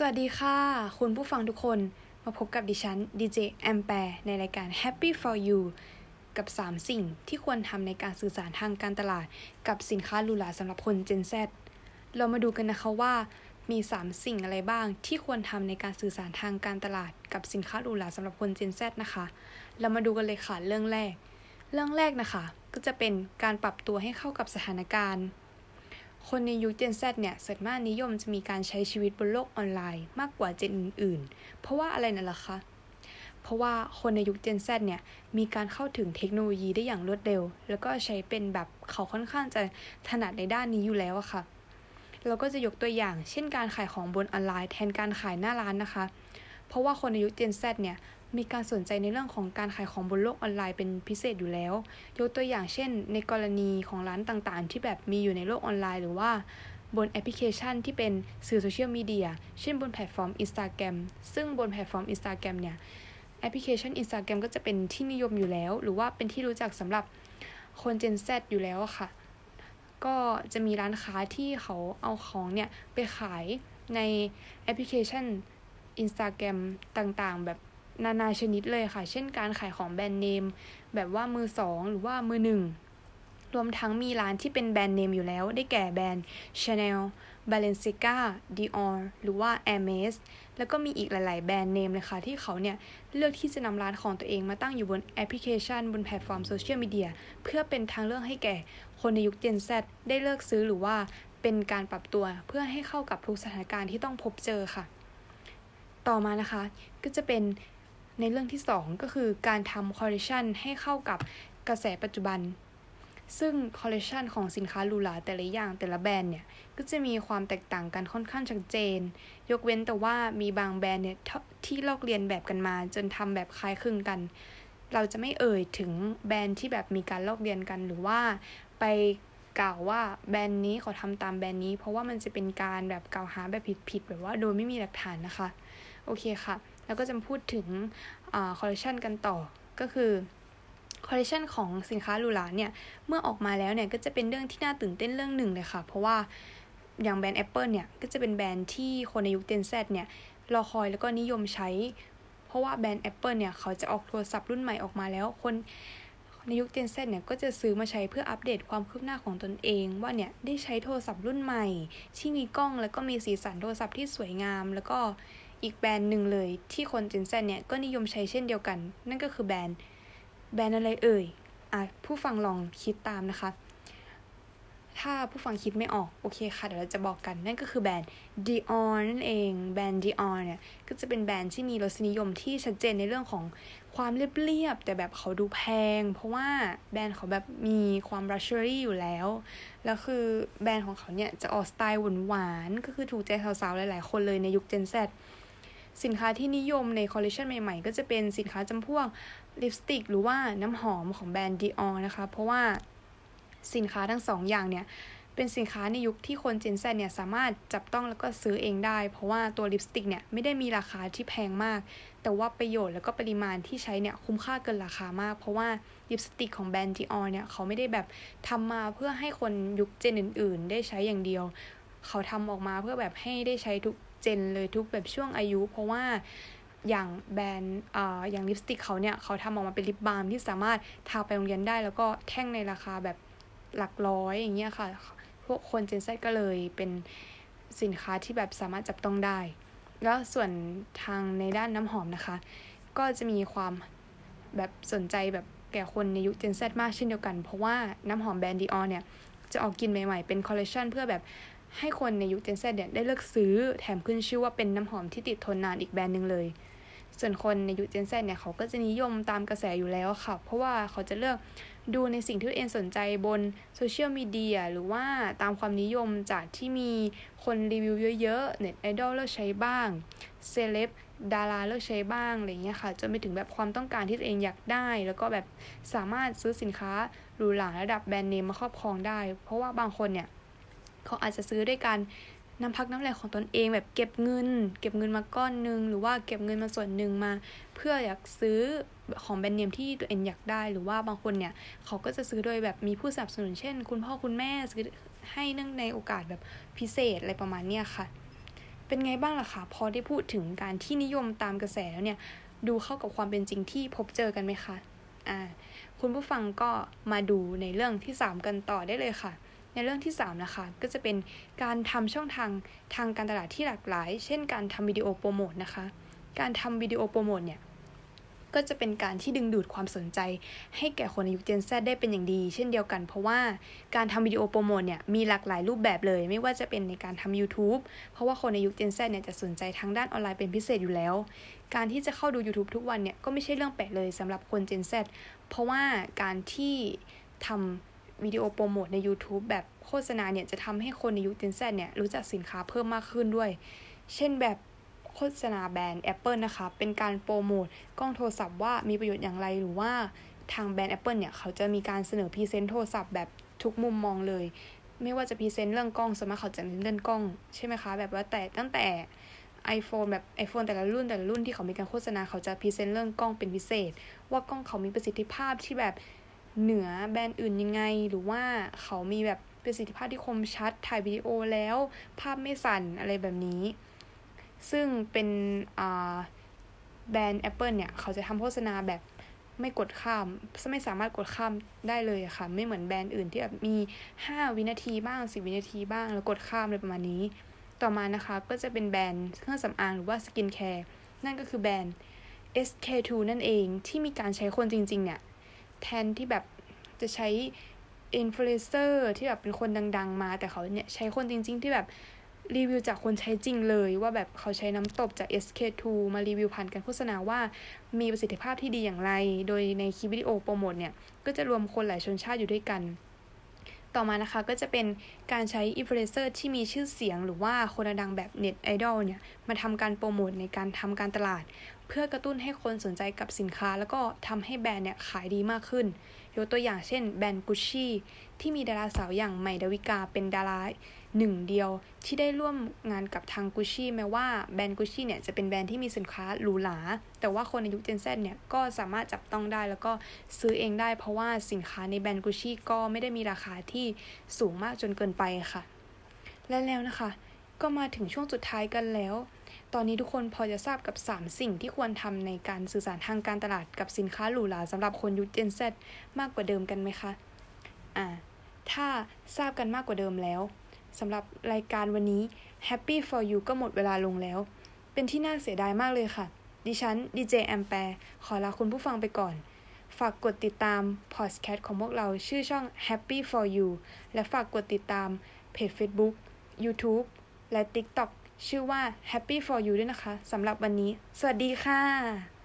สวัสดีค่ะ คุณผู้ฟังทุกคนมาพบกับดิฉันดีเจแอมแปร์ในรายการ Happy for You กับ 3 สิ่งที่ควรทำในการสื่อสารทางการตลาด กับสินค้าหรูหราสำหรับคน Gen Z เรามาดูกันนะคะว่า มี 3 สิ่งอะไรบ้างที่ควรทำในการสื่อสารทางการตลาด กับสินค้าหรูหราสำหรับคน Gen Z นะคะ เรามาดูกันเลยค่ะเรื่องแรก เรื่องแรกนะคะ ก็จะเป็นการปรับตัวให้เข้ากับสถานการณ์ คนในยุค Gen Z เนี่ยส่วนมากนิยมจะมีการใช้ชีวิตบนโลกออนไลน์มากกว่าเจนอื่น ๆ เพราะว่าอะไรนั่นล่ะคะ เพราะว่าคนในยุค Gen Z เนี่ยมีการเข้าถึงเทคโนโลยีได้อย่างรวดเร็ว แล้วก็ใช้เป็นแบบเขาค่อนข้างจะถนัดในด้านนี้อยู่แล้วอะค่ะ เราก็จะยกตัวอย่าง เช่นการขายของบนออนไลน์แทนการขายหน้าร้านนะคะ เพราะว่าคนในยุค Gen Z เนี่ยมีการสนใจในเรื่องของการขายของบนโลกออนไลน์เป็นพิเศษอยู่แล้ว ยกตัวอย่างเช่น ในกรณีของร้านต่างๆ ที่แบบมีอยู่ในโลกออนไลน์ หรือว่าบนแอปพลิเคชันที่เป็นสื่อโซเชียลมีเดีย เช่นบนแพลตฟอร์ม Instagram ซึ่งบนแพลตฟอร์ม Instagram เนี่ย แอปพลิเคชัน Instagram ก็จะเป็นที่นิยมอยู่แล้ว หรือว่าเป็นที่รู้จักสำหรับคน Gen Z อยู่แล้วค่ะ ก็จะมีร้านค้าที่เขาเอาของเนี่ย ไปขายในแอปพลิเคชัน Instagram ต่างๆ แบบนานาชนิดเลยค่ะ เช่นการขายของแบรนด์เนม แบบว่ามือสองหรือว่ามือหนึ่ง รวมทั้งมีร้านที่เป็นแบรนด์เนมอยู่แล้ว ได้แก่แบรนด์ Chanel Balenciaga Dior หรือว่า Hermes แล้วก็มีอีกหลาย ๆ แบรนด์เนมเลยค่ะที่เขาเนี่ย เลือกที่จะนำร้านของตัวเองมาตั้งอยู่บนแอปพลิเคชัน บนแพลตฟอร์มโซเชียลมีเดียเพื่อเป็นทางเลือกให้แก่คนในยุค Gen Z ได้เลือกซื้อหรือว่าเป็นการปรับตัวเพื่อให้เข้ากับทุกสถานการณ์ที่ต้องพบเจอค่ะ ต่อมานะคะก็จะเป็นในเรื่องที่ 2 ก็คือการทำคอลเลคชันให้เข้ากับกระแสปัจจุบัน ซึ่งคอลเลคชันของสินค้าหรูหราแต่ละอย่างแต่ละแบรนด์เนี่ย ก็จะมีความแตกต่างกันค่อนข้างชัดเจน ยกเว้นแต่ว่ามีบางแบรนด์เนี่ยที่ลอกเลียนแบบกันมา จนทำแบบคล้ายคลึงกัน เราจะไม่เอ่ยถึงแบรนด์ที่แบบมีการลอกเลียนกันหรือว่าไปกล่าวว่าแบรนด์นี้เขาทำตามแบรนด์นี้ เพราะว่ามันจะเป็นการแบบกล่าวหาแบบผิดๆแบบว่าโดยไม่มีหลักฐานนะคะ โอเคค่ะ แล้วก็จะพูดถึงคอลเลคชันกันต่อก็คือคอลเลคชันของสินค้าหรูหราเนี่ย เมื่อออกมาแล้วเนี่ย ก็จะเป็นเรื่องที่น่าตื่นเต้นเรื่องหนึ่งเลยค่ะ เพราะว่าอย่างแบรนด์ Apple เนี่ย ก็จะเป็นแบรนด์ที่คนในยุค Gen Z เนี่ย รอคอยแล้วก็นิยมใช้ เพราะว่าแบรนด์ Apple เนี่ย เขาจะออกโทรศัพท์รุ่นใหม่ออกมาแล้วคนในยุค Gen Z เนี่ย ก็จะซื้อมาใช้เพื่ออัปเดตความคืบหน้าของตนเอง ว่าเนี่ยได้ใช้โทรศัพท์รุ่นใหม่ ที่มีกล้องแล้วก็มีสีสันโทรศัพท์ที่สวยงาม แล้วก็ อีกแบรนด์หนึ่งเลยที่คนเจนเซนเนี่ยก็นิยมใช้เช่นเดียวกัน นั่นก็คือแบรนด์แบรนด์อะไรเอ่ยอะผู้ฟังลองคิดตามนะคะ ถ้าผู้ฟังคิดไม่ออกโอเคค่ะเดี๋ยวเราจะบอกกัน นั่นก็คือแบรนด์ Dior นั่นเองแบรนด์ Dior เนี่ยก็จะเป็นแบรนด์ที่มีรสนิยมที่ชัดเจนในเรื่องของความเรียบๆแต่แบบเขาดูแพง เพราะว่าแบรนด์เขาแบบมีความ luxury อยู่แล้ว แล้วคือแบรนด์ของเขาเนี่ยจะออกสไตล์หวานๆก็คือถูกใจสาวๆหลายๆคนเลยในยุค Gen Z สินค้าที่นิยมในคอลเลคชันใหม่ๆ ก็จะเป็นสินค้าจำพวกลิปสติกหรือว่าน้ำหอมของแบรนด์ Dior นะคะ เพราะว่าสินค้าทั้งสองอย่างเนี่ย เป็นสินค้าในยุคที่คน Gen Z เนี่ยสามารถจับต้องแล้วก็ซื้อเองได้ เพราะว่าตัวลิปสติกเนี่ยไม่ได้มีราคาที่แพงมาก แต่ว่าประโยชน์แล้วก็ปริมาณที่ใช้เนี่ยคุ้มค่าเกินราคามาก เพราะว่าลิปสติกของแบรนด์ Dior เนี่ยเขาไม่ได้แบบทำมาเพื่อให้คนยุคเจนอื่น ๆ ได้ใช้อย่างเดียว เขาทำออกมาเพื่อแบบให้ได้ใช้ทุก เจนเลยทุกแบบช่วงอายุ เพราะว่าอย่างแบรนด์ออย่างลิปสติกเขาเนี่ยเขาทำออกมาเป็นลิปบาล์มที่สามารถทาไปโรงเรียนได้ แล้วก็แท่งในราคาแบบหลักร้อยอย่างเงี้ยค่ะ พวกคนเจนซก็เลยเป็นสินค้าที่แบบสามารถจับต้องได้ แล้วส่วนทางในด้านน้ำหอมนะคะ ก็จะมีความแบบสนใจแบบแก่คนในยุค Gen Z มากเช่นเดียวกัน เพราะว่าน้ำหอมแบรนด์ Dior เนี่ยจะออกกลิ่นใหม่ๆ เป็นคอลเลคชันเพื่อแบบ ให้คนในยุค Gen Z เนี่ยได้เลือกซื้อแถมขึ้นชื่อว่าเป็นน้ำหอมที่ติดทนนานอีกแบรนด์หนึ่งเลย ส่วนคนในยุค Gen Z เนี่ยเขาก็จะนิยมตามกระแสอยู่แล้วค่ะ เพราะว่าเขาจะเลือกดูในสิ่งที่ตัวเองสนใจบนโซเชียลมีเดียหรือว่าตามความนิยมจากที่มีคนรีวิวเยอะๆเน็ตไอดอลเลือกใช้บ้างเซเลบดาราเลือกใช้บ้างอะไรเงี้ยค่ะจนไปถึงแบบความต้องการที่ตัวเองอยากได้ แล้วก็แบบสามารถซื้อสินค้าหรูหราระดับแบรนด์เนมมาครอบครองได้ เพราะว่าบางคนเนี่ย เขาอาจจะซื้อด้วยการน้ำพักน้ำแรงของตนเองแบบเก็บเงิน เก็บเงินมาก้อนหนึ่งหรือว่าเก็บเงินมาส่วนหนึ่งมา เพื่ออยากซื้อของแบรนด์เนมที่ตัวเองอยากได้หรือว่าบางคนเนี่ยเขาก็จะซื้อโดยแบบมีผู้สนับสนุนเช่น คุณพ่อคุณแม่ซื้อให้เนื่องในโอกาสแบบพิเศษอะไรประมาณเนี้ยค่ะ เป็นไงบ้างล่ะคะพอได้พูดถึงการที่นิยมตามกระแสแล้วเนี่ยดูเข้ากับความเป็นจริงที่พบเจอกันไหมคะอ่าคุณผู้ฟังก็มาดูในเรื่องที่ 3 กันต่อได้เลยค่ะ ในเรื่องที่3นะคะก็จะเป็นการทำช่องทางทางการตลาดที่หลากหลาย เช่น การทำวิดีโอโปรโมทนะคะ การทำวิดีโอโปรโมทเนี่ยก็จะเป็นการที่ดึงดูดความสนใจ ให้แก่คนในยุค Gen Z ได้เป็นอย่างดี เช่นเดียวกัน เพราะว่าการทำวิดีโอโปรโมทเนี่ยมีหลากหลายรูปแบบเลย ไม่ว่าจะเป็นในการทำ YouTube เพราะว่าคนในยุค Gen Z เนี่ยจะสนใจทางด้านออนไลน์เป็นพิเศษอยู่แล้ว การที่จะเข้าดู YouTube ทุกวันเนี่ยก็ไม่ใช่เรื่องแปลกเลยสำหรับคน Gen Z เพราะว่าการที่ทำ วิดีโอโปรโมทใน YouTube แบบโฆษณาเนี่ยจะทำให้คนในยุค Gen Z เนี่ยรู้จักสินค้าเพิ่มมากขึ้นด้วย เช่นแบบโฆษณาแบรนด์ Apple นะคะ เป็นการโปรโมทกล้องโทรศัพท์ว่ามีประโยชน์อย่างไรหรือว่าทางแบรนด์ Apple เนี่ย เขาจะมีการเสนอพรีเซนต์โทรศัพท์แบบทุกมุมมองเลย ไม่ว่าจะพรีเซนต์เรื่องกล้องสมมติเขาจะเน้นเรื่องกล้องใช่ไหมคะ แบบว่าแต่ตั้งแต่ iPhone แบบ iPhone แต่ละรุ่นแต่ละรุ่นที่เขามีการโฆษณาเขาจะพรีเซนต์เรื่องกล้องเป็นพิเศษ ว่ากล้องเขามีประสิทธิภาพที่แบบ เหนือแบรนด์อื่นยังไง หรือว่าเขามีแบบประสิทธิภาพที่คมชัดถ่ายวิดีโอแล้ว ภาพไม่สั่นอะไรแบบนี้ ซึ่งเป็นแบรนด์ Apple เนี่ย เขาจะทำโฆษณาแบบไม่กดข้าม ไม่สามารถกดข้ามได้เลยค่ะ ไม่เหมือนแบรนด์อื่นที่แบบมี 5 วินาทีบ้าง 10 วินาทีบ้าง แล้วกดข้ามอะไรประมาณนี้ ต่อมานะคะ ก็จะเป็นแบรนด์เครื่องสำอางหรือว่าสกินแคร์ นั่นก็คือแบรนด์ SK2 นั่นเอง ที่มีการใช้คนจริง ๆ เนี่ย แทนที่แบบจะใช้อินฟลูเอนเซอร์ที่แบบเป็นคนดัง ๆ มา แต่เขาเนี่ยใช้คนจริง ๆ ที่แบบรีวิวจากคนใช้จริงเลย ว่าแบบเขาใช้น้ำตบจาก SK2 มารีวิวผ่านการโฆษณาว่ามีประสิทธิภาพที่ดีอย่างไร โดยในคลิปวิดีโอโปรโมทเนี่ย ก็จะรวมคนหลายชนชาติอยู่ด้วยกัน ต่อมานะคะก็จะเป็นการใช้อินฟลูเอนเซอร์ที่มีชื่อเสียงหรือว่าคนดังแบบเน็ตไอดอลเนี่ย มาทำการโปรโมทในการทำการตลาด เพื่อกระตุ้นให้คนสนใจกับสินค้า แล้วก็ทำให้แบรนด์เนี่ยขายดีมากขึ้น ยกตัวอย่างเช่นแบรนด์กุชชี่ที่มีดาราสาวอย่างใหม่ดาวิกาเป็นดาราหนึ่งเดียวที่ได้ร่วมงานกับทางกุชชี่แม้ว่าแบรนด์กุชชี่เนี่ยจะเป็นแบรนด์ที่มีสินค้าหรูหรา แต่ว่าคนในยุคเจนเซเนี่ยก็สามารถจับต้องได้แล้วก็ซื้อเองได้ เพราะว่าสินค้าในแบรนด์กุชชี่ก็ไม่ได้มีราคาที่สูงมากจนเกินไปค่ะ และแล้วนะคะ ก็มาถึงช่วงสุดท้ายกันแล้ว ตอนนี้ทุกคนพอจะทราบกับ 3 สิ่งที่ควรทำในการสื่อสารทางการตลาดกับสินค้าหรูหราสำหรับคนยุคเจนเซมากกว่าเดิมกันไหมคะ อ่า ถ้าทราบกันมากกว่าเดิมแล้วสำหรับรายการวันนี้ Happy for You ก็หมดเวลาลงแล้ว เป็นที่น่าเสียดายมากเลยค่ะ ดิฉันดีเจแอมแปร์ขอลาคุณผู้ฟังไปก่อน ฝากกดติดตามพอดแคสต์ของพวกเราชื่อช่อง Happy for You และฝากกดติดตามเพจ Facebook YouTube และ TikTok ชื่อว่า Happy for You ด้วยนะคะสำหรับวันนี้ สวัสดีค่ะ